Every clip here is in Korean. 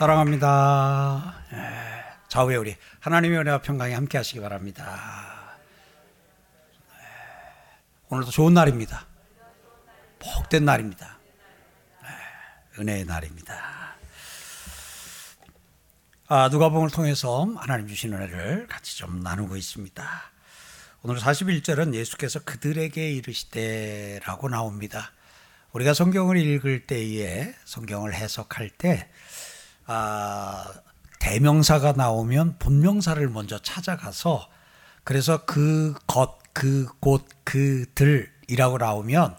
사랑합니다. 예, 좌우에 우리 하나님의 은혜와 평강이 함께 하시기 바랍니다. 예, 오늘도 좋은 날입니다. 복된 날입니다. 예, 은혜의 날입니다. 아, 누가복음을 통해서 하나님 주신 은혜를 같이 좀 나누고 있습니다. 오늘 41절은 예수께서 그들에게 이르시되라고 나옵니다. 우리가 성경을 읽을 때에 성경을 해석할 때 아, 대명사가 나오면 본명사를 먼저 찾아가서 그래서 그 것, 그 곳, 그들이라고 나오면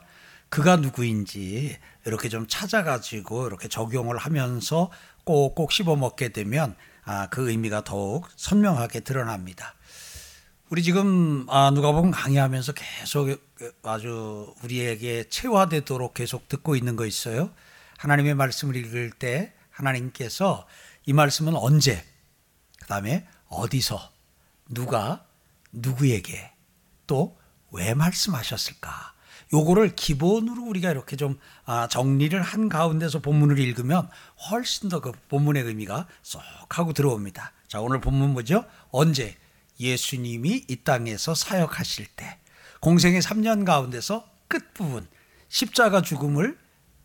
그가 누구인지 이렇게 좀 찾아가지고 이렇게 적용을 하면서 꼭꼭 씹어 먹게 되면 아, 그 의미가 더욱 선명하게 드러납니다. 우리 지금 아, 누가복음 강의하면서 계속 아주 우리에게 체화되도록 계속 듣고 있는 거 있어요. 하나님의 말씀을 읽을 때 하나님께서 이 말씀은 언제, 그 다음에 어디서, 누가, 누구에게, 또 왜 말씀하셨을까? 요거를 기본으로 우리가 이렇게 좀 아, 정리를 한 가운데서 본문을 읽으면 훨씬 더 그 본문의 의미가 쏙 하고 들어옵니다. 자, 오늘 본문 뭐죠? 언제? 예수님이 이 땅에서 사역하실 때 공생의 3년 가운데서 끝부분 십자가 죽음을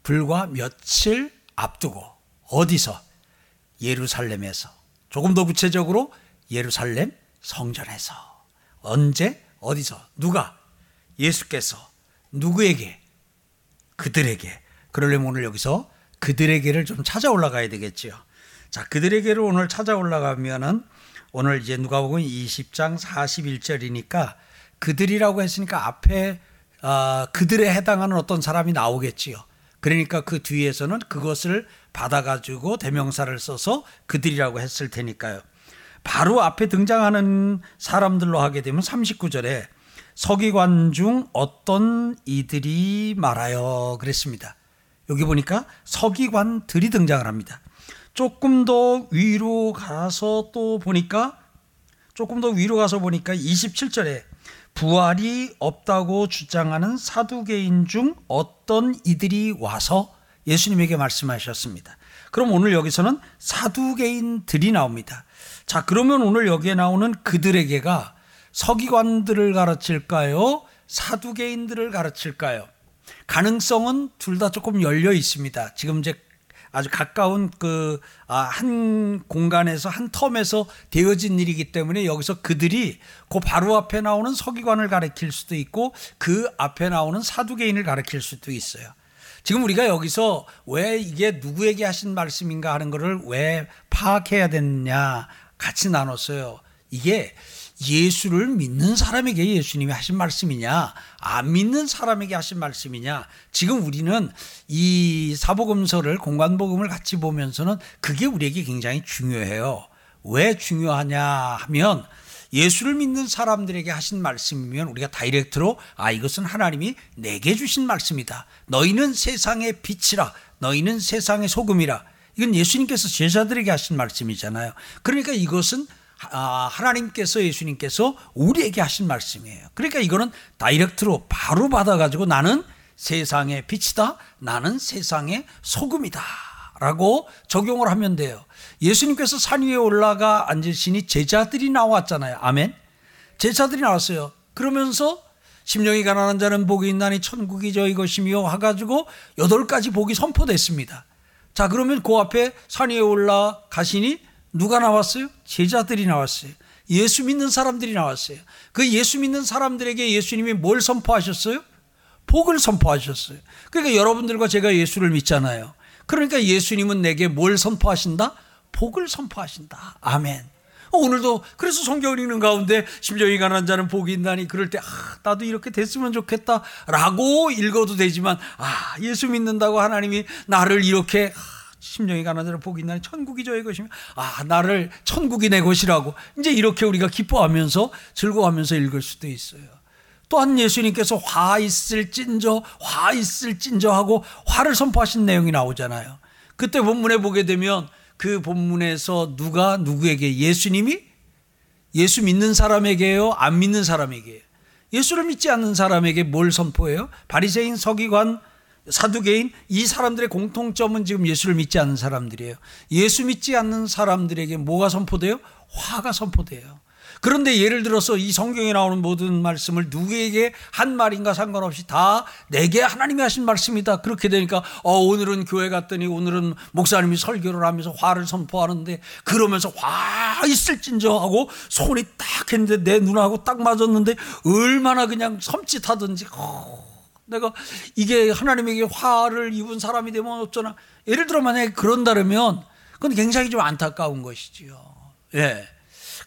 불과 며칠 앞두고 어디서? 예루살렘에서. 조금 더 구체적으로 예루살렘 성전에서. 언제? 어디서? 누가? 예수께서 누구에게? 그들에게. 그러려면 오늘 여기서 그들에게를 좀 찾아 올라가야 되겠지요. 자, 그들에게를 오늘 찾아 올라가면은 오늘 이제 누가복음 20장 41절이니까 그들이라고 했으니까 앞에 어, 그들에 해당하는 어떤 사람이 나오겠지요. 그러니까 그 뒤에서는 그것을 받아가지고 대명사를 써서 그들이라고 했을 테니까요. 바로 앞에 등장하는 사람들로 하게 되면 39절에 서기관 중 어떤 이들이 말하여 그랬습니다. 여기 보니까 서기관들이 등장을 합니다. 조금 더 위로 가서 또 보니까 조금 더 위로 가서 보니까 27절에 부활이 없다고 주장하는 사두개인 중 어떤 이들이 와서 예수님에게 말씀하셨습니다. 그럼 오늘 여기서는 사두개인들이 나옵니다. 자, 그러면 오늘 여기에 나오는 그들에게가 서기관들을 가르칠까요? 사두개인들을 가르칠까요? 가능성은 둘 다 조금 열려 있습니다. 지금 이제 아주 가까운 그, 아, 한 공간에서 한 텀에서 되어진 일이기 때문에 여기서 그들이 그 바로 앞에 나오는 서기관을 가리킬 수도 있고 그 앞에 나오는 사두개인을 가리킬 수도 있어요. 지금 우리가 여기서 왜 이게 누구에게 하신 말씀인가 하는 것을 왜 파악해야 되느냐 같이 나눴어요. 이게 예수를 믿는 사람에게 예수님이 하신 말씀이냐, 안 믿는 사람에게 하신 말씀이냐. 지금 우리는 이 사복음서를 공관복음을 같이 보면서는 그게 우리에게 굉장히 중요해요. 왜 중요하냐 하면 예수를 믿는 사람들에게 하신 말씀이면 우리가 다이렉트로 아 이것은 하나님이 내게 주신 말씀이다. 너희는 세상의 빛이라. 너희는 세상의 소금이라. 이건 예수님께서 제자들에게 하신 말씀이잖아요. 그러니까 이것은 아, 하나님께서 예수님께서 우리에게 하신 말씀이에요. 그러니까 이거는 다이렉트로 바로 받아가지고 나는 세상의 빛이다. 나는 세상의 소금이다. 라고 적용을 하면 돼요. 예수님께서 산 위에 올라가 앉으시니 제자들이 나왔잖아요. 아멘. 제자들이 나왔어요. 그러면서 심령이 가난한 자는 복이 있나니 천국이 저희 것이며 와가지고 여덟 가지 복이 선포됐습니다. 자, 그러면 그 앞에 산 위에 올라가시니 누가 나왔어요? 제자들이 나왔어요. 예수 믿는 사람들이 나왔어요. 그 예수 믿는 사람들에게 예수님이 뭘 선포하셨어요? 복을 선포하셨어요. 그러니까 여러분들과 제가 예수를 믿잖아요. 그러니까 예수님은 내게 뭘 선포하신다? 복을 선포하신다. 아멘. 어, 오늘도 그래서 성경을 읽는 가운데 심정이 가난한 자는 복이 있나니 그럴 때 아, 나도 이렇게 됐으면 좋겠다라고 읽어도 되지만 아, 예수 믿는다고 하나님이 나를 이렇게 아, 심령이 자는 복이 있나니 천국이 저의 것이며 아 나를 천국이 내 것이라고 이제 이렇게 우리가 기뻐하면서 즐거워하면서 읽을 수도 있어요. 또한 예수님께서 화 있을 찐저 화 있을 찐저 하고 화를 선포하신 내용이 나오잖아요. 그때 본문에 보게 되면 그 본문에서 누가 누구에게 예수님이 예수 믿는 사람에게요, 안 믿는 사람에게 예수를 믿지 않는 사람에게 뭘 선포해요? 바리새인 서기관 사두개인 이 사람들의 공통점은 지금 예수를 믿지 않는 사람들이에요. 예수 믿지 않는 사람들에게 뭐가 선포돼요? 화가 선포돼요. 그런데 예를 들어서 이 성경에 나오는 모든 말씀을 누구에게 한 말인가 상관없이 다 내게 하나님이 하신 말씀이다. 그렇게 되니까 어, 오늘은 교회 갔더니 오늘은 목사님이 설교를 하면서 화를 선포하는데 그러면서 화 있을진저 하고 손이 딱 했는데 내 눈하고 딱 맞았는데 얼마나 그냥 섬찟하든지 어, 내가 이게 하나님에게 화를 입은 사람이 되면 어쩌나 예를 들어 만약에 그런다면 그건 굉장히 좀 안타까운 것이지요. 예.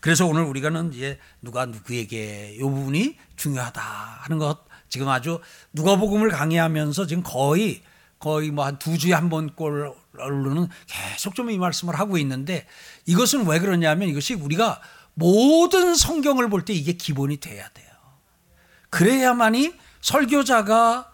그래서 오늘 우리가는 이제 누가 누구에게 이 부분이 중요하다 하는 것 지금 아주 누가복음을 강의하면서 지금 거의 거의 뭐 한 두 주에 한 번꼴로는 계속 좀 이 말씀을 하고 있는데 이것은 왜 그러냐면 이것이 우리가 모든 성경을 볼 때 이게 기본이 돼야 돼요. 그래야만이 설교자가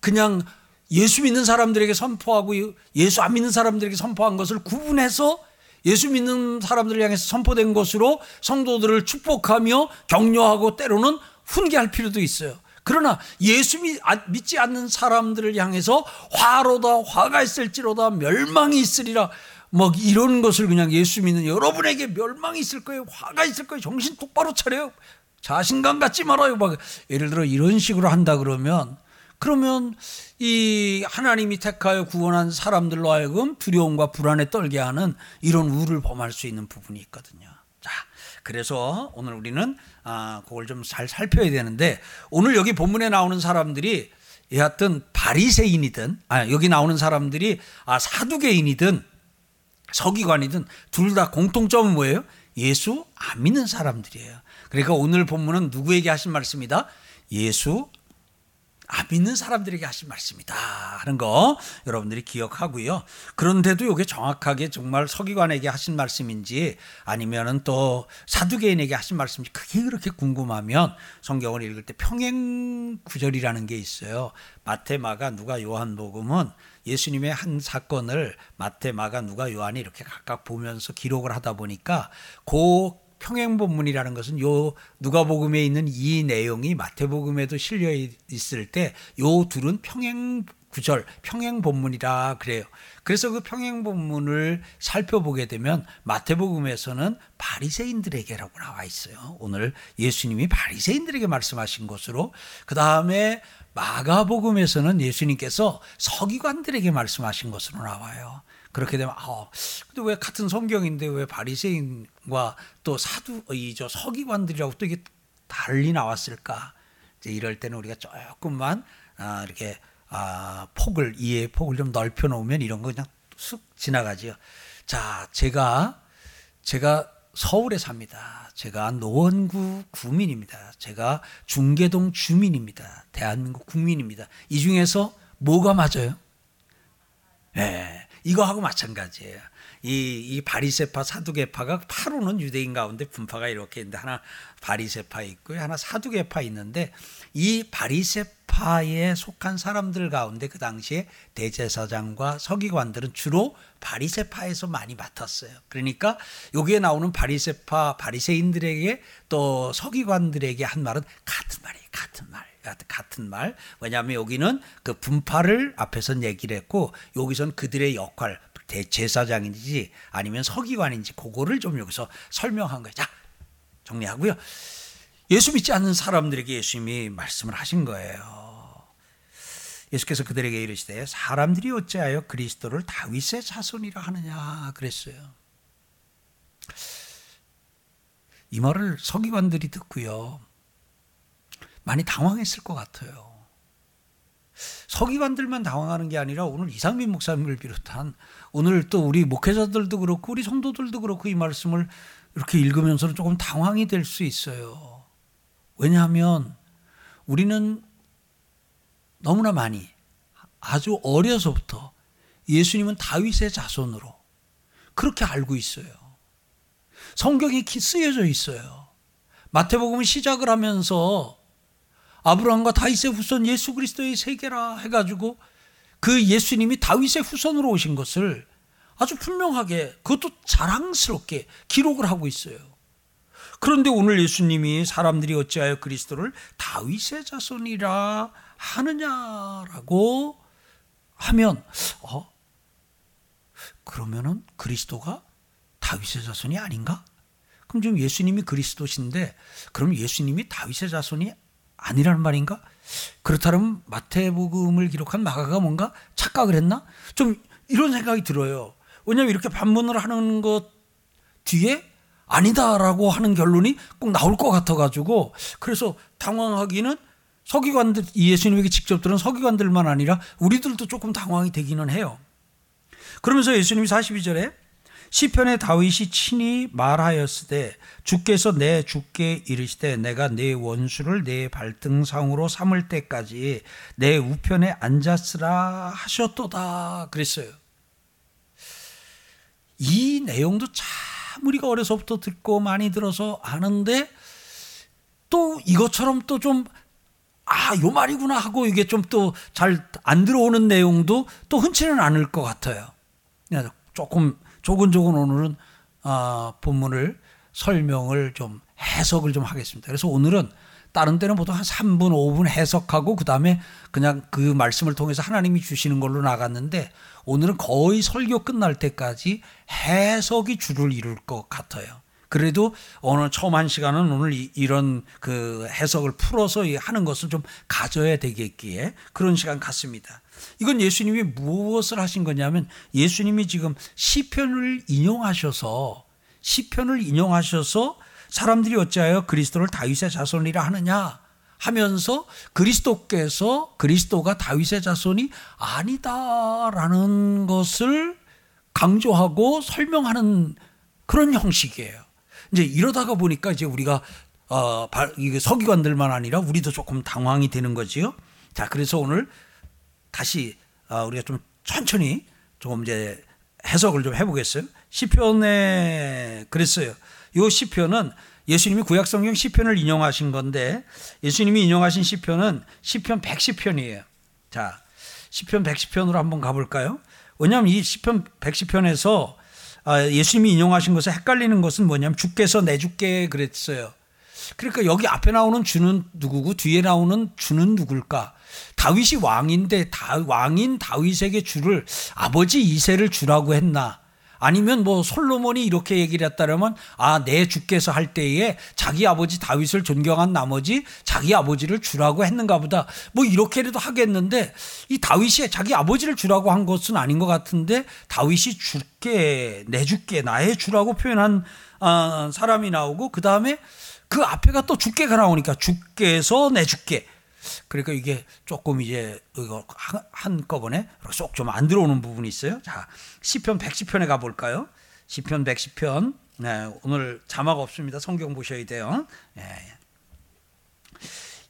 그냥 예수 믿는 사람들에게 선포하고 예수 안 믿는 사람들에게 선포한 것을 구분해서 예수 믿는 사람들을 향해서 선포된 것으로 성도들을 축복하며 격려하고 때로는 훈계할 필요도 있어요. 그러나 예수 아, 믿지 않는 사람들을 향해서 화로다 화가 있을지로다 멸망이 있으리라 뭐 이런 것을 그냥 예수 믿는 여러분에게 멸망이 있을 거예요. 화가 있을 거예요. 정신 똑바로 차려요 자신감 갖지 말아요 막 예를 들어 이런 식으로 한다 그러면 그러면 이 하나님이 택하여 구원한 사람들로 하여금 두려움과 불안에 떨게 하는 이런 우를 범할 수 있는 부분이 있거든요. 자, 그래서 오늘 우리는 아, 그걸 좀 잘 살펴야 되는데 오늘 여기 본문에 나오는 사람들이 여하튼 바리새인이든 아, 여기 나오는 사람들이 아, 사두개인이든 서기관이든 둘 다 공통점은 뭐예요? 예수 안 믿는 사람들이에요. 그러니까 오늘 본문은 누구에게 하신 말씀이다? 예수 아, 믿는 사람들에게 하신 말씀이다 하는 거 여러분들이 기억하고요. 그런데도 이게 정확하게 정말 서기관에게 하신 말씀인지 아니면은 또 사두개인에게 하신 말씀인지 그게 그렇게 궁금하면 성경을 읽을 때 평행 구절이라는 게 있어요. 마태, 마가, 누가, 요한복음은 예수님의 한 사건을 마태, 마가, 누가, 요한이 이렇게 각각 보면서 기록을 하다 보니까 그 평행본문이라는 것은 요 누가복음에 있는 이 내용이 마태복음에도 실려 있을 때 요 둘은 평행 구절, 평행 본문이라 그래요. 그래서 그 평행 본문을 살펴보게 되면 마태복음에서는 바리새인들에게라고 나와 있어요. 오늘 예수님이 바리새인들에게 말씀하신 것으로 그 다음에 마가복음에서는 예수님께서 서기관들에게 말씀하신 것으로 나와요. 그렇게 되면 아, 근데 왜 같은 성경인데 왜 바리새인과 또 사두 이 저 서기관들이라고 또 이게 달리 나왔을까? 이제 이럴 때는 우리가 조금만 아, 이렇게 아, 폭을 이해 폭을 좀 넓혀 놓으면 이런 거 그냥 쑥 지나가지요. 자, 제가 제가 서울에 삽니다. 제가 노원구 구민입니다. 제가 중계동 주민입니다. 대한민국 국민입니다. 이 중에서 뭐가 맞아요? 예. 네. 이거하고 마찬가지예요. 이, 이 바리세파 사두개파가 파로는 유대인 가운데 분파가 이렇게 있는데 하나 바리세파 있고요. 하나 사두개파 있는데 이 바리세파에 속한 사람들 가운데 그 당시에 대제사장과 서기관들은 주로 바리세파에서 많이 맡았어요. 그러니까 여기에 나오는 바리세파 바리새인들에게 또 서기관들에게 한 말은 같은 말이에요. 같은 말. 같은 말. 왜냐하면 여기는 그 분파를 앞에서 얘기를 했고 여기선 그들의 역할 대제사장인지 아니면 서기관인지 그거를 좀 여기서 설명한 거예요. 자 정리하고요. 예수 믿지 않는 사람들에게 예수님이 말씀을 하신 거예요. 예수께서 그들에게 이르시되 사람들이 어찌하여 그리스도를 다윗의 자손이라 하느냐 그랬어요. 이 말을 서기관들이 듣고요. 많이 당황했을 것 같아요. 서기관들만 당황하는 게 아니라 오늘 이상민 목사님을 비롯한 오늘 또 우리 목회자들도 그렇고 우리 성도들도 그렇고 이 말씀을 이렇게 읽으면서는 조금 당황이 될 수 있어요. 왜냐하면 우리는 너무나 많이 아주 어려서부터 예수님은 다윗의 자손으로 그렇게 알고 있어요. 성경에 쓰여져 있어요. 마태복음 시작을 하면서 아브라함과 다윗의 후손 예수 그리스도의 세계라 해가지고 그 예수님이 다윗의 후손으로 오신 것을 아주 분명하게 그것도 자랑스럽게 기록을 하고 있어요. 그런데 오늘 예수님이 사람들이 어찌하여 그리스도를 다윗의 자손이라 하느냐라고 하면 어 그러면은 그리스도가 다윗의 자손이 아닌가? 그럼 지금 예수님이 그리스도신데 그럼 예수님이 다윗의 자손이 아니라는 말인가? 그렇다면 마태복음을 기록한 마가가 뭔가 착각을 했나? 좀 이런 생각이 들어요. 왜냐하면 이렇게 반문을 하는 것 뒤에 아니다라고 하는 결론이 꼭 나올 것 같아가지고 그래서 당황하기는 서기관들 예수님에게 직접 들은 서기관들만 아니라 우리들도 조금 당황이 되기는 해요. 그러면서 예수님이 42절에 시편에 다윗이 친히 말하였으되 주께서 내 주께 이르시되 내가 내 원수를 내 발등상으로 삼을 때까지 내 우편에 앉았으라 하셨도다 그랬어요. 이 내용도 참 우리가 어려서부터 듣고 많이 들어서 아는데 또 이것처럼 또 좀 아, 요 말이구나 하고 이게 좀 또 잘 안 들어오는 내용도 또 흔치는 않을 것 같아요. 조금 조근조근 오늘은 아, 본문을 설명을 좀 해석을 좀 하겠습니다. 그래서 오늘은 다른 때는 보통 한 3분, 5분 해석하고 그 다음에 그냥 그 말씀을 통해서 하나님이 주시는 걸로 나갔는데 오늘은 거의 설교 끝날 때까지 해석이 주를 이룰 것 같아요. 그래도 오늘 처음 한 시간은 오늘 이, 런그 해석을 풀어서 하는 것을 좀 가져야 되겠기에 그런 시간 같습니다. 이건 예수님이 무엇을 하신 거냐면 예수님이 지금 시편을 인용하셔서 시편을 인용하셔서 사람들이 어찌하여 그리스도를 다윗의 자손이라 하느냐 하면서 그리스도께서 그리스도가 다윗의 자손이 아니다라는 것을 강조하고 설명하는 그런 형식이에요. 이제 이러다가 보니까 이제 우리가 어, 이게 서기관들만 아니라 우리도 조금 당황이 되는 거지요. 자, 그래서 오늘 다시 어, 우리가 좀 천천히 조금 이제 해석을 좀 해보겠어요. 시편에 그랬어요. 이 시편은 예수님이 구약성경 시편을 인용하신 건데 예수님이 인용하신 시편은 시편 110편이에요. 자, 시편 110편으로 한번 가볼까요? 왜냐하면 이 시편 110편에서 아, 예수님이 인용하신 것에 헷갈리는 것은 뭐냐면 주께서 내 주께 그랬어요. 그러니까 여기 앞에 나오는 주는 누구고 뒤에 나오는 주는 누굴까? 다윗이 왕인데 다, 왕인 다윗에게 주를 아버지 이세를 주라고 했나? 아니면 뭐 솔로몬이 이렇게 얘기를 했다면 아 내 주께서 할 때에 자기 아버지 다윗을 존경한 나머지 자기 아버지를 주라고 했는가 보다. 뭐 이렇게라도 하겠는데 이 다윗이 자기 아버지를 주라고 한 것은 아닌 것 같은데 다윗이 주께 내 주께 나의 주라고 표현한 어, 사람이 나오고 그 다음에 그 앞에가 또 주께가 나오니까 주께서 내 주께 그러니까 이게 조금 이제 이거 한꺼번에 쏙 좀 안 들어오는 부분이 있어요. 자, 시편 110편에 가 볼까요? 시편 110편. 네, 오늘 자막 없습니다. 성경 보셔야 돼요. 네.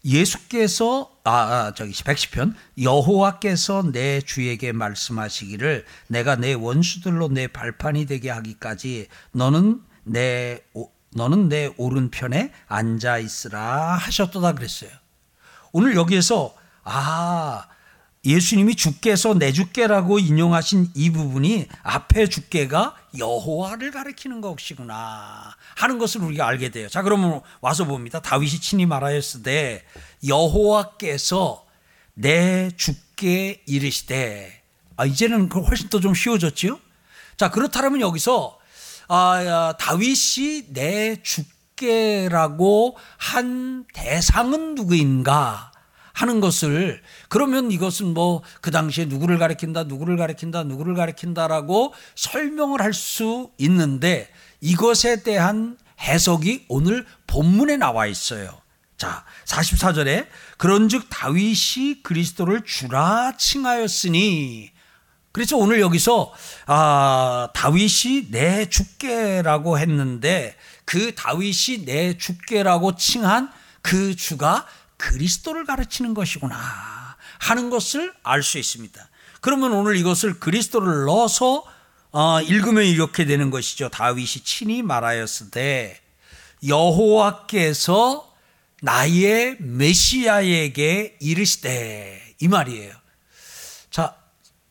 예수께서 아, 아 저기 110편 여호와께서 내 주에게 말씀하시기를 내가 내 원수들로 내 발판이 되게 하기까지 너는 내 너는 내 오른편에 앉아 있으라 하셨도다 그랬어요. 오늘 여기에서 아 예수님이 주께서 내 주께라고 인용하신 이 부분이 앞에 주께가 여호와를 가리키는 것이구나 하는 것을 우리가 알게 돼요. 자 그러면 와서 봅니다. 다윗이 친히 말하였으되 여호와께서 내 주께 이르시되 아 이제는 그 훨씬 더 좀 쉬워졌지요. 자 그렇다면 여기서 아, 다윗이 내 주께 주께라고 한 대상은 누구인가 하는 것을 그러면 이것은 뭐 그 당시에 누구를 가리킨다 누구를 가리킨다 누구를 가리킨다라고 설명을 할 수 있는데 이것에 대한 해석이 오늘 본문에 나와 있어요. 자, 44절에 그런즉 다윗이 그리스도를 주라 칭하였으니 그래서 오늘 여기서 아, 다윗이 내 주께라고 했는데 그 다윗이 내 주께라고 칭한 그 주가 그리스도를 가르치는 것이구나 하는 것을 알 수 있습니다. 그러면 오늘 이것을 그리스도를 넣어서 어, 읽으면 이렇게 되는 것이죠. 다윗이 친히 말하였으되 여호와께서 나의 메시아에게 이르시되 이 말이에요. 자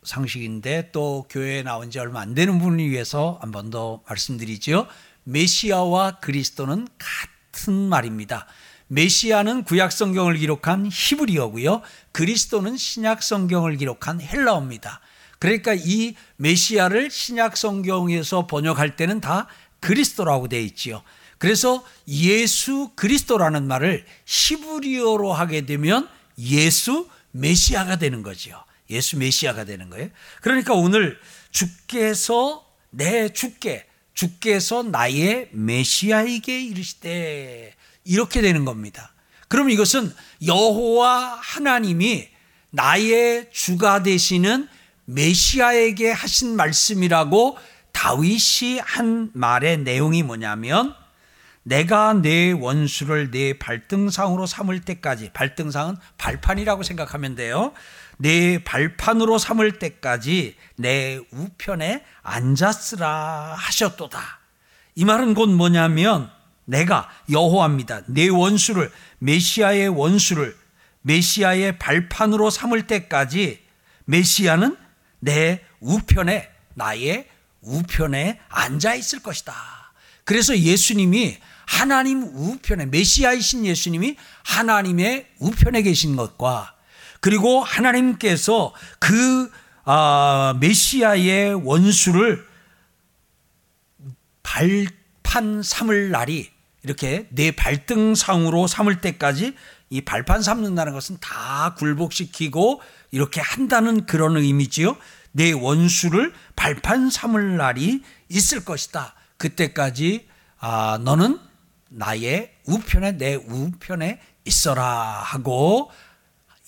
상식인데 또 교회에 나온 지 얼마 안 되는 분을 위해서 한 번 더 말씀드리죠. 메시아와 그리스도는 같은 말입니다. 메시아는 구약 성경을 기록한 히브리어고요. 그리스도는 신약 성경을 기록한 헬라어입니다. 그러니까 이 메시아를 신약 성경에서 번역할 때는 다 그리스도라고 되어 있지요. 그래서 예수 그리스도라는 말을 히브리어로 하게 되면 예수 메시아가 되는 거지요. 예수 메시아가 되는 거예요. 그러니까 오늘 주께서 내 주께 주께서 나의 메시아에게 이르시되 이렇게 되는 겁니다. 그럼 이것은 여호와 하나님이 나의 주가 되시는 메시아에게 하신 말씀이라고 다윗이 한 말의 내용이 뭐냐면 내가 내 원수를 내 발등상으로 삼을 때까지 발등상은 발판이라고 생각하면 돼요. 내 발판으로 삼을 때까지 내 우편에 앉았으라 하셨도다. 이 말은 곧 뭐냐면 내가 여호와입니다. 내 원수를 메시아의 원수를 메시아의 발판으로 삼을 때까지 메시아는 내 우편에 나의 우편에 앉아 있을 것이다. 그래서 예수님이 하나님 우편에 메시아이신 예수님이 하나님의 우편에 계신 것과 그리고 하나님께서 그 아, 메시아의 원수를 발판 삼을 날이 이렇게 내 발등상으로 삼을 때까지 이 발판 삼는다는 것은 다 굴복시키고 이렇게 한다는 그런 의미지요. 내 원수를 발판 삼을 날이 있을 것이다. 그때까지 아, 너는 나의 우편에 내 우편에 있어라 하고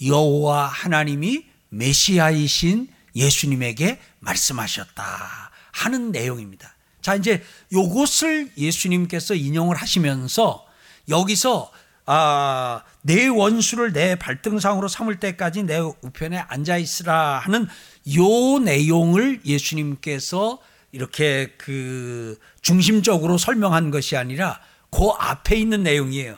여호와 하나님이 메시아이신 예수님에게 말씀하셨다 하는 내용입니다. 자, 이제 요것을 예수님께서 인용을 하시면서 여기서 아, 내 원수를 내 발등상으로 삼을 때까지 내 우편에 앉아 있으라 하는 요 내용을 예수님께서 이렇게 그 중심적으로 설명한 것이 아니라 그 앞에 있는 내용이에요.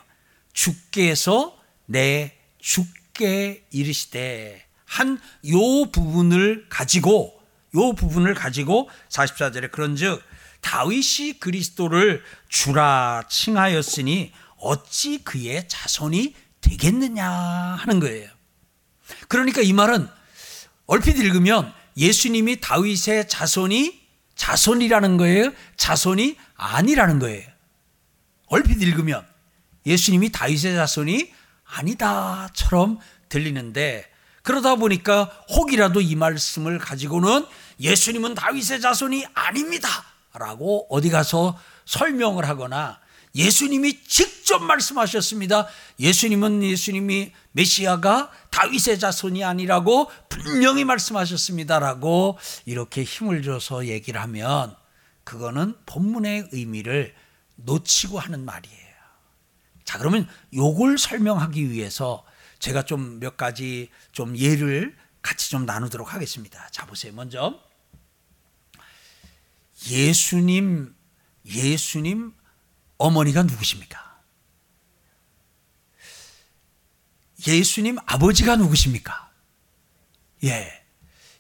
주께서 내 주 께 이르시되 한 요 부분을 가지고 요 부분을 가지고 44절에 그런즉 다윗이 그리스도를 주라 칭하였으니 어찌 그의 자손이 되겠느냐 하는 거예요. 그러니까 이 말은 얼핏 읽으면 예수님이 다윗의 자손이 자손이라는 거예요. 자손이 아니라는 거예요. 얼핏 읽으면 예수님이 다윗의 자손이 아니다처럼 들리는데 그러다 보니까 혹이라도 이 말씀을 가지고는 예수님은 다윗의 자손이 아닙니다. 라고 어디 가서 설명을 하거나 예수님이 직접 말씀하셨습니다. 예수님은 예수님이 메시아가 다윗의 자손이 아니라고 분명히 말씀하셨습니다라고 이렇게 힘을 줘서 얘기를 하면 그거는 본문의 의미를 놓치고 하는 말이에요. 자, 그러면 요걸 설명하기 위해서 제가 좀 몇 가지 좀 예를 같이 좀 나누도록 하겠습니다. 자, 보세요. 먼저 예수님 예수님 어머니가 누구십니까? 예수님 아버지가 누구십니까? 예.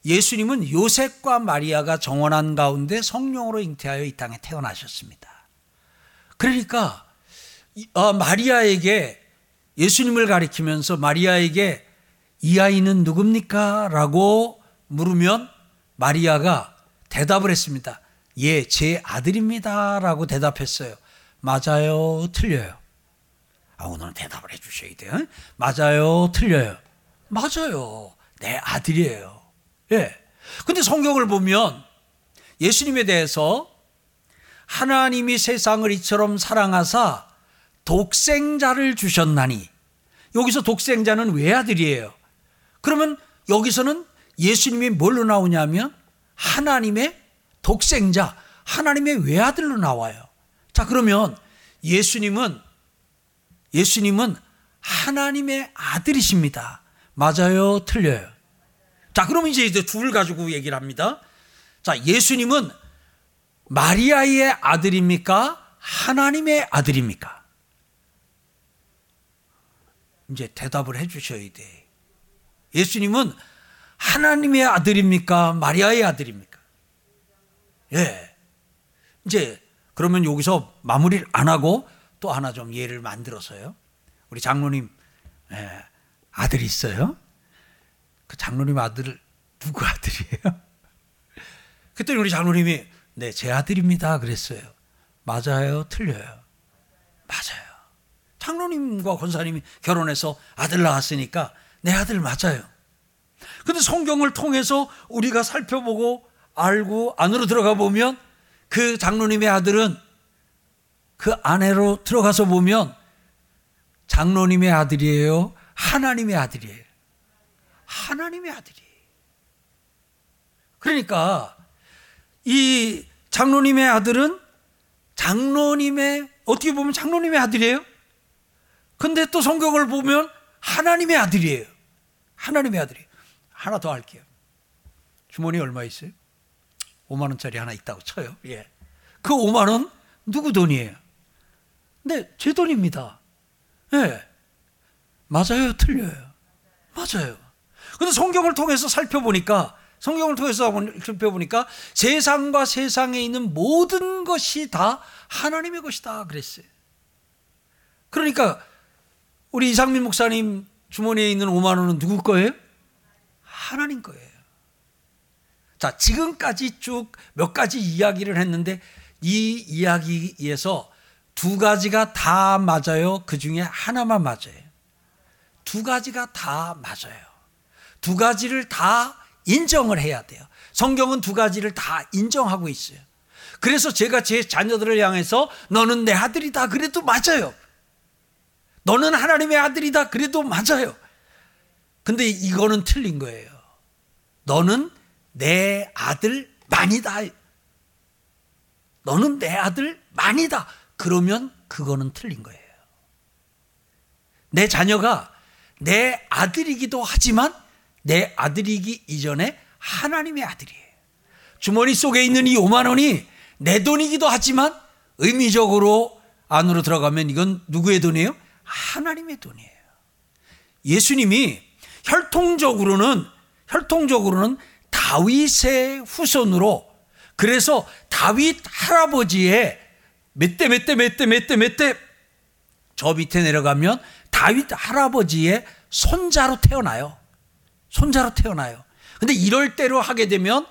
예수님은 요셉과 마리아가 정원한 가운데 성령으로 잉태하여 이 땅에 태어나셨습니다. 그러니까 어, 마리아에게 예수님을 가리키면서 마리아에게 이 아이는 누굽니까? 라고 물으면 마리아가 대답을 했습니다. 예, 제 아들입니다. 라고 대답했어요. 맞아요, 틀려요. 아, 오늘은 대답을 해 주셔야 돼요. 맞아요, 틀려요. 맞아요. 내 아들이에요. 예. 근데 성경을 보면 예수님에 대해서 하나님이 세상을 이처럼 사랑하사 독생자를 주셨나니 여기서 독생자는 외아들이에요. 그러면 여기서는 예수님이 뭘로 나오냐면 하나님의 독생자, 하나님의 외아들로 나와요. 자, 그러면 예수님은 예수님은 하나님의 아들이십니다. 맞아요? 틀려요? 자, 그럼 이제 이제 둘 가지고 얘기를 합니다. 자, 예수님은 마리아의 아들입니까? 하나님의 아들입니까? 이제 대답을 해 주셔야 돼. 예수님은 하나님의 아들입니까? 마리아의 아들입니까? 예. 이제 그러면 여기서 마무리를 안 하고 또 하나 좀 예를 만들어서요. 우리 장로님 예, 아들이 있어요. 그 장로님 아들 누구 아들이에요? 그때 우리 장로님이 네, 제 아들입니다. 그랬어요. 맞아요? 틀려요? 맞아요. 장로님과 권사님이 결혼해서 아들 낳았으니까 내 아들 맞아요. 근데 성경을 통해서 우리가 살펴보고 알고 안으로 들어가 보면 그 장로님의 아들은 그 아내로 들어가서 보면 장로님의 아들이에요? 하나님의 아들이에요? 하나님의 아들이에요. 그러니까 이 장로님의 아들은 장로님의 어떻게 보면 장로님의 아들이에요. 근데 또 성경을 보면 하나님의 아들이에요. 하나님의 아들이. 하나 더 할게요. 주머니 얼마 있어요? 5만 원짜리 하나 있다고 쳐요. 예. 그 5만 원 누구 돈이에요? 네, 제 돈입니다. 예. 맞아요, 틀려요. 맞아요. 근데 성경을 통해서 살펴보니까 성경을 통해서 살펴보니까 세상과 세상에 있는 모든 것이 다 하나님의 것이다 그랬어요. 그러니까 우리 이상민 목사님 주머니에 있는 5만 원은 누구 거예요? 하나님 거예요. 자, 지금까지 쭉 몇 가지 이야기를 했는데 이 이야기에서 두 가지가 다 맞아요. 그 중에 하나만 맞아요. 두 가지가 다 맞아요. 두 가지를 다 인정을 해야 돼요. 성경은 두 가지를 다 인정하고 있어요. 그래서 제가 제 자녀들을 향해서 너는 내 아들이다. 그래도 맞아요. 너는 하나님의 아들이다. 그래도 맞아요. 근데 이거는 틀린 거예요. 너는 내 아들 만이다. 너는 내 아들 만이다. 그러면 그거는 틀린 거예요. 내 자녀가 내 아들이기도 하지만 내 아들이기 이전에 하나님의 아들이에요. 주머니 속에 있는 이 5만 원이 내 돈이기도 하지만 의미적으로 안으로 들어가면 이건 누구의 돈이에요? 하나님의 돈이에요. 예수님이 혈통적으로는 혈통적으로는 다윗의 후손으로 그래서 다윗 할아버지의 몇 대 몇 대 몇 대 몇 대 몇 대 저 밑에 내려가면 다윗 할아버지의 손자로 태어나요. 손자로 태어나요. 근데 이럴 때로 하게 되면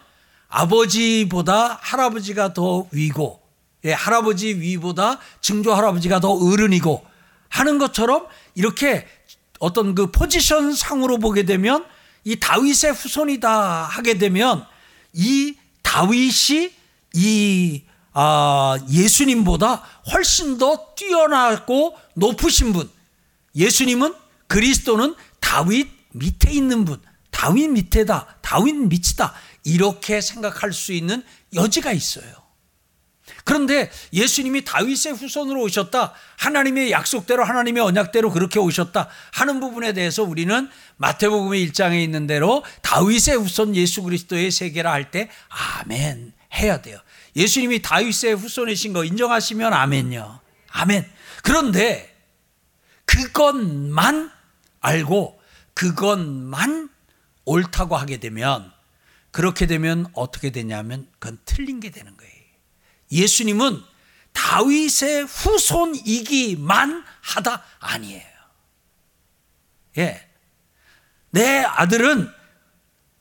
아버지보다 할아버지가 더 위고, 예, 할아버지 위보다 증조 할아버지가 더 어른이고 하는 것처럼 이렇게 어떤 그 포지션 상으로 보게 되면 이 다윗의 후손이다 하게 되면 이 다윗이 이 아, 예수님보다 훨씬 더 뛰어나고 높으신 분. 예수님은 그리스도는 다윗 밑에 있는 분. 다윗 밑에다, 다윗 밑이다. 이렇게 생각할 수 있는 여지가 있어요. 그런데 예수님이 다윗의 후손으로 오셨다. 하나님의 약속대로 하나님의 언약대로 그렇게 오셨다 하는 부분에 대해서 우리는 마태복음의 1장에 있는 대로 다윗의 후손 예수 그리스도의 세계라 할 때 아멘 해야 돼요. 예수님이 다윗의 후손이신 거 인정하시면 아멘요. 아멘. 그런데 그것만 알고 그것만 옳다고 하게 되면 그렇게 되면 어떻게 되냐면 그건 틀린 게 되는 거예요. 예수님은 다윗의 후손이기만 하다 아니에요. 예. 내 아들은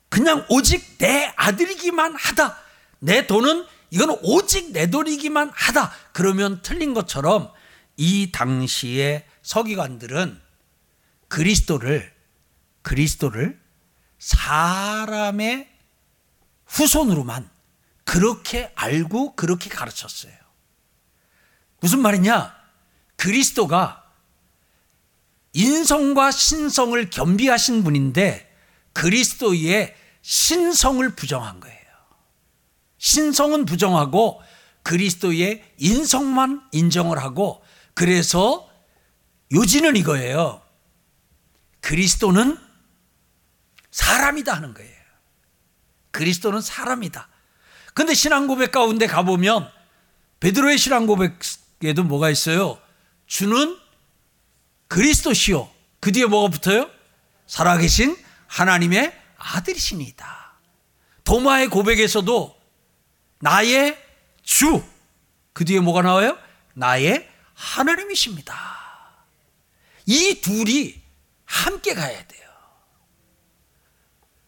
그냥 오직 내 아들이기만 하다. 내 돈은 이건 오직 내 돈이기만 하다. 그러면 틀린 것처럼 이 당시의 서기관들은 그리스도를 그리스도를 사람의 후손으로만 그렇게 알고 그렇게 가르쳤어요. 무슨 말이냐? 그리스도가 인성과 신성을 겸비하신 분인데 그리스도의 신성을 부정한 거예요. 신성은 부정하고 그리스도의 인성만 인정을 하고 그래서 요지는 이거예요. 그리스도는 사람이다 하는 거예요. 그리스도는 사람이다. 근데 신앙 고백 가운데 가보면 베드로의 신앙 고백에도 뭐가 있어요? 주는 그리스도시요. 그 뒤에 뭐가 붙어요? 살아계신 하나님의 아들이시니다. 도마의 고백에서도 나의 주. 그 뒤에 뭐가 나와요? 나의 하나님이십니다. 이 둘이 함께 가야 돼요.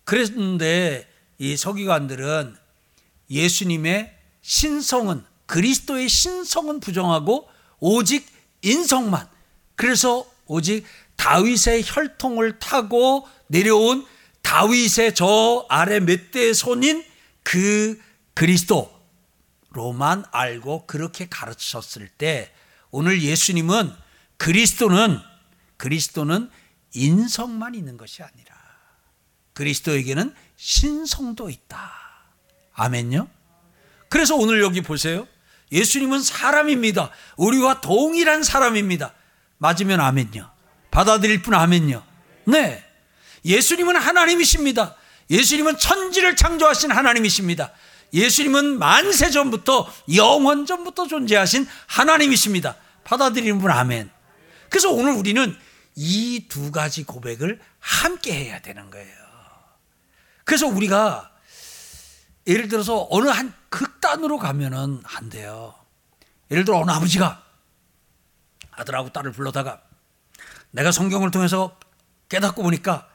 그랬는데 이 서기관들은 예수님의 신성은 그리스도의 신성은 부정하고 오직 인성만 그래서 오직 다윗의 혈통을 타고 내려온 다윗의 저 아래 몇 대의 손인 그 그리스도로만 알고 그렇게 가르쳤을 때 오늘 예수님은 그리스도는 그리스도는 인성만 있는 것이 아니라 그리스도에게는 신성도 있다. 아멘요? 그래서 오늘 여기 보세요. 예수님은 사람입니다. 우리와 동일한 사람입니다. 맞으면 아멘요. 받아들일 분 아멘요. 네. 예수님은 하나님이십니다. 예수님은 천지를 창조하신 하나님이십니다. 예수님은 만세 전부터 영원 전부터 존재하신 하나님이십니다. 받아들이는 분 아멘. 그래서 오늘 우리는 이 두 가지 고백을 함께 해야 되는 거예요. 그래서 우리가 예를 들어서 어느 한 극단으로 가면은 안 돼요. 예를 들어 어느 아버지가 아들하고 딸을 불러다가 내가 성경을 통해서 깨닫고 보니까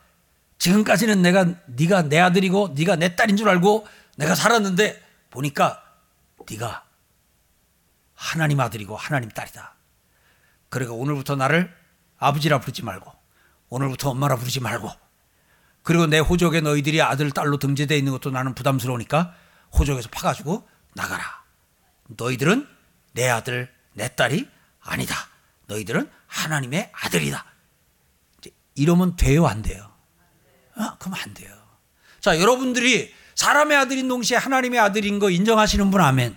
지금까지는 내가 네가 내 아들이고 네가 내 딸인 줄 알고 내가 살았는데 보니까 네가 하나님 아들이고 하나님 딸이다. 그러니까 오늘부터 나를 아버지라 부르지 말고 오늘부터 엄마라 부르지 말고 그리고 내 호적에 너희들이 아들 딸로 등재되어 있는 것도 나는 부담스러우니까 호적에서 파가지고 나가라. 너희들은 내 아들 내 딸이 아니다. 너희들은 하나님의 아들이다. 이러면 돼요 안 돼요? 아, 그럼 안 돼요. 자 여러분들이 사람의 아들인 동시에 하나님의 아들인 거 인정하시는 분 아멘.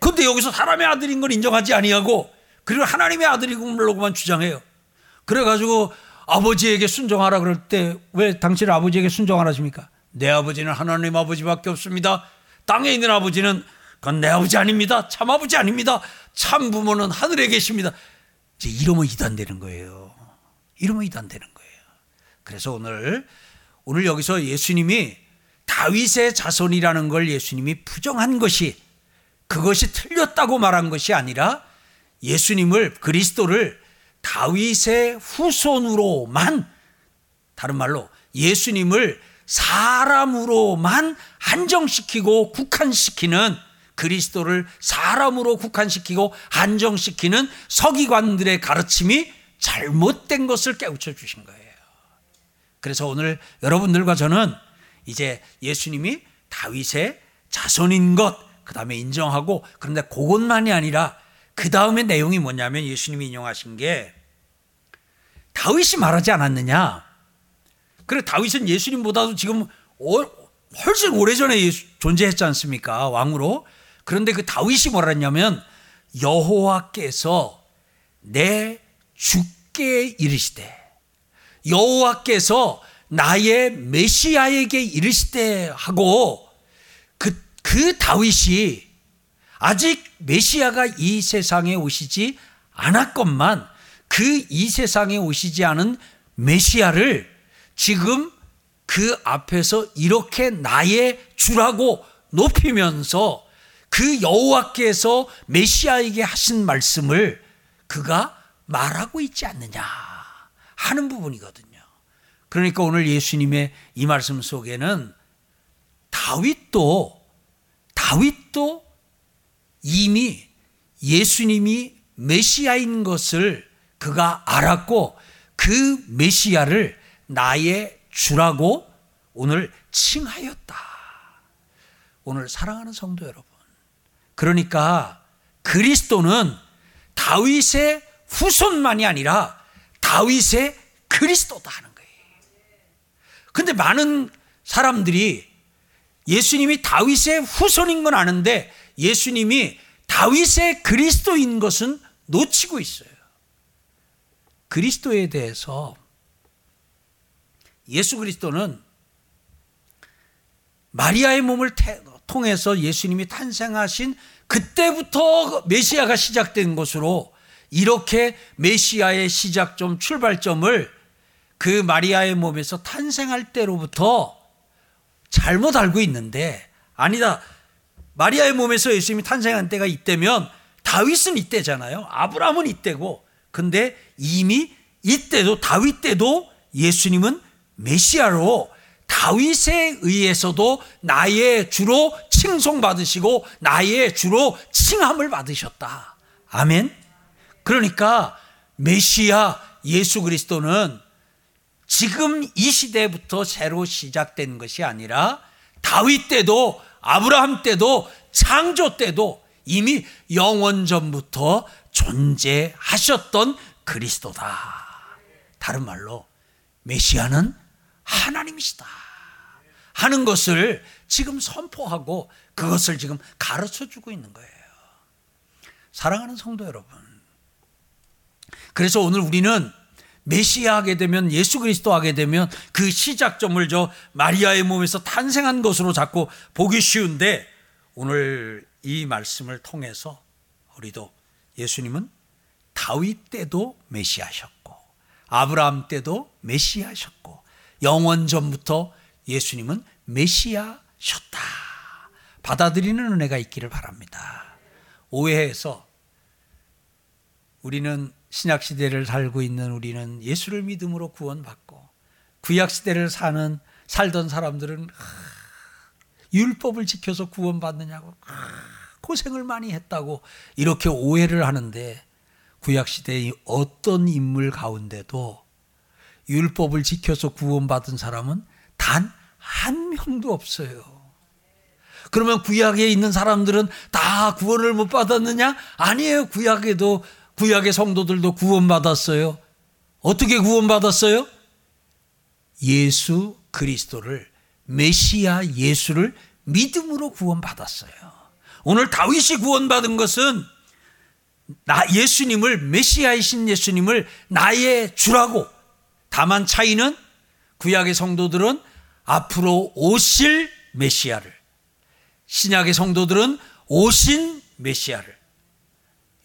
근데 여기서 사람의 아들인 걸 인정하지 아니하고 그리고 하나님의 아들이고만 주장해요. 그래가지고 아버지에게 순종하라 그럴 때 왜 당신 아버지에게 순종하라 하십니까? 내 아버지는 하나님 아버지밖에 없습니다. 땅에 있는 아버지는 그건 내 아버지 아닙니다. 참 아버지 아닙니다. 참 부모는 하늘에 계십니다. 이제 이러면 이단되는 거예요. 이러면 이단되는 거예요. 그래서 오늘 오늘 여기서 예수님이 다윗의 자손이라는 걸 예수님이 부정한 것이 그것이 틀렸다고 말한 것이 아니라 예수님을 그리스도를 다윗의 후손으로만 다른 말로 예수님을 사람으로만 한정시키고 국한시키는 그리스도를 사람으로 국한시키고 한정시키는 서기관들의 가르침이 잘못된 것을 깨우쳐 주신 거예요. 그래서 오늘 여러분들과 저는 이제 예수님이 다윗의 자손인 것, 그 다음에 인정하고, 그런데 그것만이 아니라 그 다음에 내용이 뭐냐면 예수님이 인용하신 게 다윗이 말하지 않았느냐. 그래 다윗은 예수님보다도 지금 훨씬 오래전에 존재했지 않습니까? 왕으로. 그런데 그 다윗이 뭐라 했냐면 여호와께서 내 주께 이르시되 여호와께서 나의 메시아에게 이르시되 하고 그, 그 다윗이 아직 메시아가 이 세상에 오시지 않았건만 그 이 세상에 오시지 않은 메시아를 지금 그 앞에서 이렇게 나의 주라고 높이면서 그 여호와께서 메시아에게 하신 말씀을 그가 말하고 있지 않느냐 하는 부분이거든요. 그러니까 오늘 예수님의 이 말씀 속에는 다윗도 다윗도 이미 예수님이 메시아인 것을 그가 알았고 그 메시아를 나의 주라고 오늘 칭하였다. 오늘 사랑하는 성도 여러분. 그러니까 그리스도는 다윗의 후손만이 아니라 다윗의 그리스도다 하는 거예요. 근데 많은 사람들이 예수님이 다윗의 후손인 건 아는데 예수님이 다윗의 그리스도인 것은 놓치고 있어요. 그리스도에 대해서 예수 그리스도는 마리아의 몸을 통해서 예수님이 탄생하신 그때부터 메시아가 시작된 것으로 이렇게 메시아의 시작점, 출발점을 그 마리아의 몸에서 탄생할 때로부터 잘못 알고 있는데 아니다. 마리아의 몸에서 예수님이 탄생한 때가 이때면 다윗은 이때잖아요. 아브라함은 이때고. 근데 이미 이때도 다윗 때도 예수님은 메시아로 다윗에 의해서도 나의 주로 칭송받으시고 나의 주로 칭함을 받으셨다. 아멘. 그러니까 메시아 예수 그리스도는 지금 이 시대부터 새로 시작된 것이 아니라 다윗 때도 아브라함 때도 창조 때도 이미 영원 전부터 존재하셨던 그리스도다. 다른 말로 메시아는 하나님이시다. 하는 것을 지금 선포하고 그것을 지금 가르쳐 주고 있는 거예요. 사랑하는 성도 여러분. 그래서 오늘 우리는 메시아 하게 되면 예수 그리스도 하게 되면 그 시작점을 저 마리아의 몸에서 탄생한 것으로 자꾸 보기 쉬운데 오늘 이 말씀을 통해서 우리도 예수님은 다윗 때도 메시아셨고 아브라함 때도 메시아셨고 영원 전부터 예수님은 메시아셨다. 받아들이는 은혜가 있기를 바랍니다. 오해해서 우리는 신약 시대를 살고 있는 우리는 예수를 믿음으로 구원받고 구약 시대를 사는 살던 사람들은 율법을 지켜서 구원받느냐고 고생을 많이 했다고 이렇게 오해를 하는데 구약 시대의 어떤 인물 가운데도 율법을 지켜서 구원받은 사람은 단 한 명도 없어요. 그러면 구약에 있는 사람들은 다 구원을 못 받았느냐? 아니에요. 구약에도 구약의 성도들도 구원받았어요. 어떻게 구원받았어요? 예수 그리스도를 메시아 예수를 믿음으로 구원받았어요. 오늘 다윗이 구원받은 것은 나 예수님을 메시아이신 예수님을 나의 주라고 다만 차이는 구약의 성도들은 앞으로 오실 메시아를 신약의 성도들은 오신 메시아를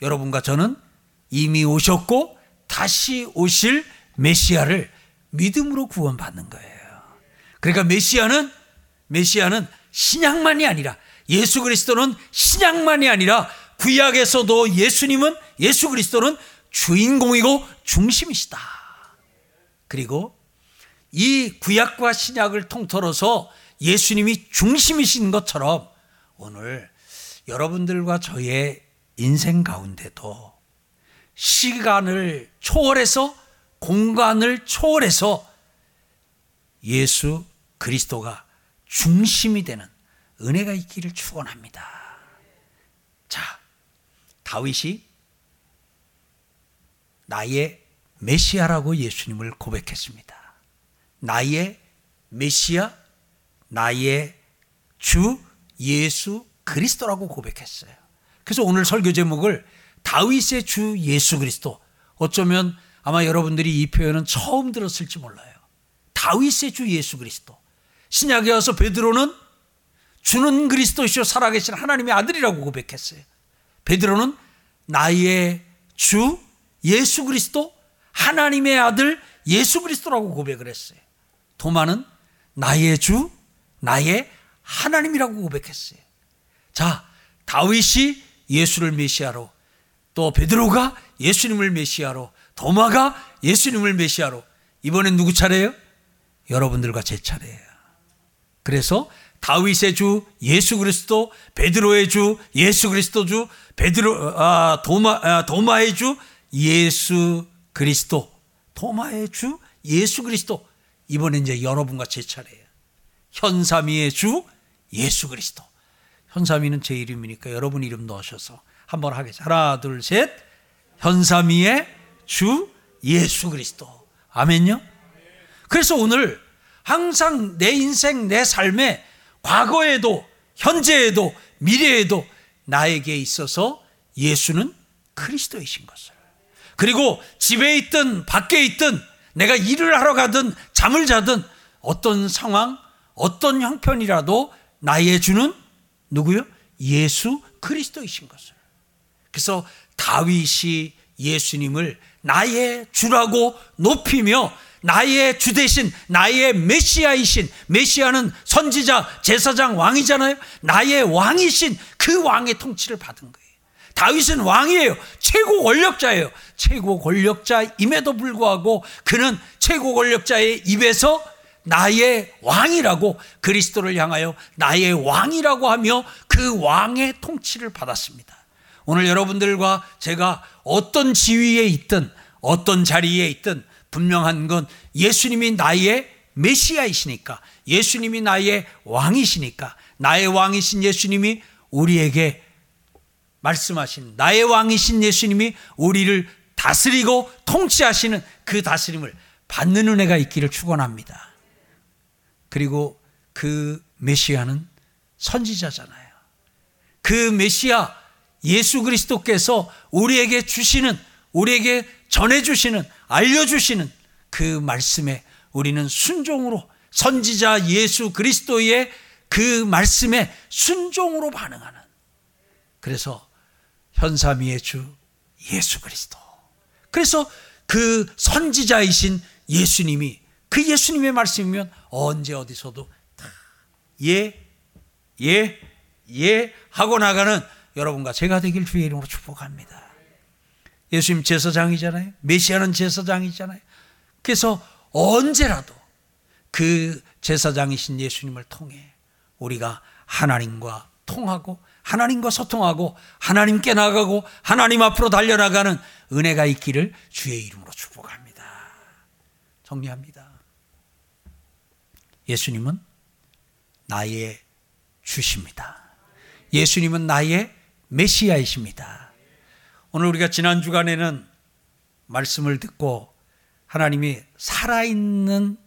여러분과 저는 이미 오셨고 다시 오실 메시아를 믿음으로 구원받는 거예요. 그러니까 메시아는 메시아는 신약만이 아니라 예수 그리스도는 신약만이 아니라 구약에서도 예수님은 예수 그리스도는 주인공이고 중심이시다. 그리고 이 구약과 신약을 통틀어서 예수님이 중심이신 것처럼 오늘 여러분들과 저의 인생 가운데도 시간을 초월해서 공간을 초월해서 예수 그리스도가 중심이 되는 은혜가 있기를 축원합니다. 자, 다윗이 나의 메시아라고 예수님을 고백했습니다. 나의 메시아, 나의 주 예수 그리스도라고 고백했어요. 그래서 오늘 설교 제목을 다윗의 주 예수 그리스도. 어쩌면 아마 여러분들이 이 표현은 처음 들었을지 몰라요. 다윗의 주 예수 그리스도. 신약에 와서 베드로는 주는 그리스도시요 살아계신 하나님의 아들이라고 고백했어요. 베드로는 나의 주 예수 그리스도 하나님의 아들 예수 그리스도라고 고백을 했어요. 도마는 나의 주 나의 하나님이라고 고백했어요. 자, 다윗이 예수를 메시아로 또 베드로가 예수님을 메시아로 도마가 예수님을 메시아로 이번엔 누구 차례예요? 여러분들과 제 차례예요. 그래서 다윗의 주 예수 그리스도, 베드로의 주 예수 그리스도 주, 베드로 아, 도마 아, 도마의 주 예수 그리스도, 도마의 주 예수 그리스도. 이번엔 이제 여러분과 제 차례예요. 현삼위의 주 예수 그리스도. 현삼위는 제 이름이니까 여러분 이름 넣으셔서 한번 하겠습니다. 하나, 둘, 셋. 현삼위의 주 예수 그리스도. 아멘요? 그래서 오늘 항상 내 인생, 내 삶에 과거에도, 현재에도, 미래에도 나에게 있어서 예수는 그리스도이신 것을. 그리고 집에 있든 밖에 있든 내가 일을 하러 가든 잠을 자든 어떤 상황, 어떤 형편이라도 나의 주는 누구요? 예수 그리스도이신 것을. 그래서 다윗이 예수님을 나의 주라고 높이며 나의 주 대신 나의 메시아이신 메시아는 선지자, 제사장, 왕이잖아요. 나의 왕이신 그 왕의 통치를 받은 거예요. 다윗은 왕이에요. 최고 권력자예요. 최고 권력자임에도 불구하고 그는 최고 권력자의 입에서 나의 왕이라고 그리스도를 향하여 나의 왕이라고 하며 그 왕의 통치를 받았습니다. 오늘 여러분들과 제가 어떤 지위에 있든 어떤 자리에 있든 분명한 건 예수님이 나의 메시아이시니까 예수님이 나의 왕이시니까 나의 왕이신 예수님이 우리에게 말씀하신 나의 왕이신 예수님이 우리를 다스리고 통치하시는 그 다스림을 받는 은혜가 있기를 축원합니다. 그리고 그 메시아는 선지자잖아요. 그 메시아 예수 그리스도께서 우리에게 주시는 우리에게 전해 주시는 알려 주시는 그 말씀에 우리는 순종으로 선지자 예수 그리스도의 그 말씀에 순종으로 반응하는 그래서 현삼위의 주 예수 그리스도. 그래서 그 선지자이신 예수님이 그 예수님의 말씀이면 언제 어디서도 예, 예, 예 하고 나가는 여러분과 제가 되길 주의 이름으로 축복합니다. 예수님 제사장이잖아요. 메시아는 제사장이잖아요. 그래서 언제라도 그 제사장이신 예수님을 통해 우리가 하나님과 통하고 하나님과 소통하고 하나님께 나가고 하나님 앞으로 달려나가는 은혜가 있기를 주의 이름으로 축복합니다. 정리합니다. 예수님은 나의 주십니다. 예수님은 나의 메시아이십니다. 오늘 우리가 지난 주간에는 말씀을 듣고 하나님이 살아있는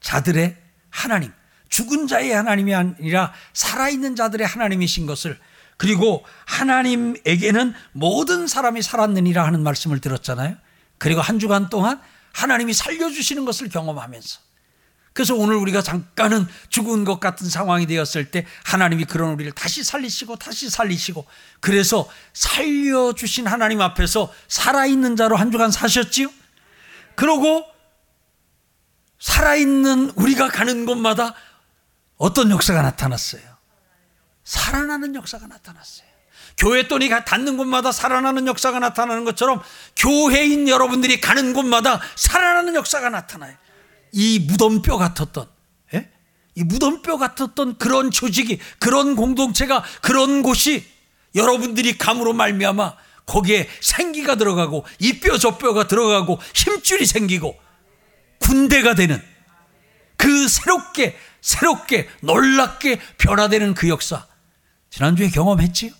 자들의 하나님, 죽은 자의 하나님이 아니라 살아있는 자들의 하나님이신 것을 그리고 하나님에게는 모든 사람이 살았느니라 하는 말씀을 들었잖아요. 그리고 한 주간 동안 하나님이 살려주시는 것을 경험하면서 그래서 오늘 우리가 잠깐은 죽은 것 같은 상황이 되었을 때 하나님이 그런 우리를 다시 살리시고 다시 살리시고 그래서 살려주신 하나님 앞에서 살아있는 자로 한 주간 사셨지요? 그러고 살아있는 우리가 가는 곳마다 어떤 역사가 나타났어요? 살아나는 역사가 나타났어요. 교회 돈이 닿는 곳마다 살아나는 역사가 나타나는 것처럼 교회인 여러분들이 가는 곳마다 살아나는 역사가 나타나요. 이 무덤뼈 같았던, 예? 이 무덤뼈 같았던 그런 조직이, 그런 공동체가, 그런 곳이 여러분들이 감으로 말미암아 거기에 생기가 들어가고 이 뼈 저 뼈가 들어가고 힘줄이 생기고 군대가 되는 그 새롭게 새롭게 놀랍게 변화되는 그 역사 지난주에 경험했지요?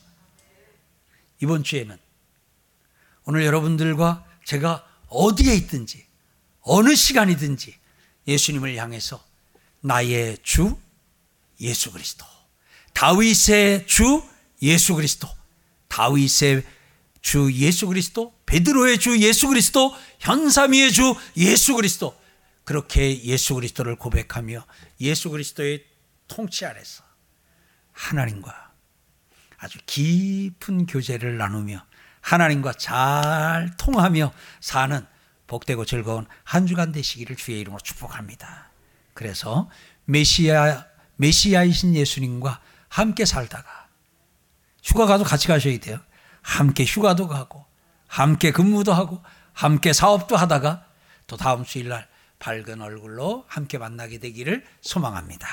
이번 주에는 오늘 여러분들과 제가 어디에 있든지 어느 시간이든지 예수님을 향해서 나의 주 예수 그리스도 다윗의 주 예수 그리스도 다윗의 주 예수 그리스도 베드로의 주 예수 그리스도 현삼위의 주 예수 그리스도 그렇게 예수 그리스도를 고백하며 예수 그리스도의 통치 아래서 하나님과 아주 깊은 교제를 나누며 하나님과 잘 통하며 사는 복되고 즐거운 한 주간 되시기를 주의 이름으로 축복합니다. 그래서 메시아 메시아이신 예수님과 함께 살다가 휴가 가도 같이 가셔야 돼요. 함께 휴가도 가고 함께 근무도 하고 함께 사업도 하다가 또 다음 주일 날 밝은 얼굴로 함께 만나게 되기를 소망합니다.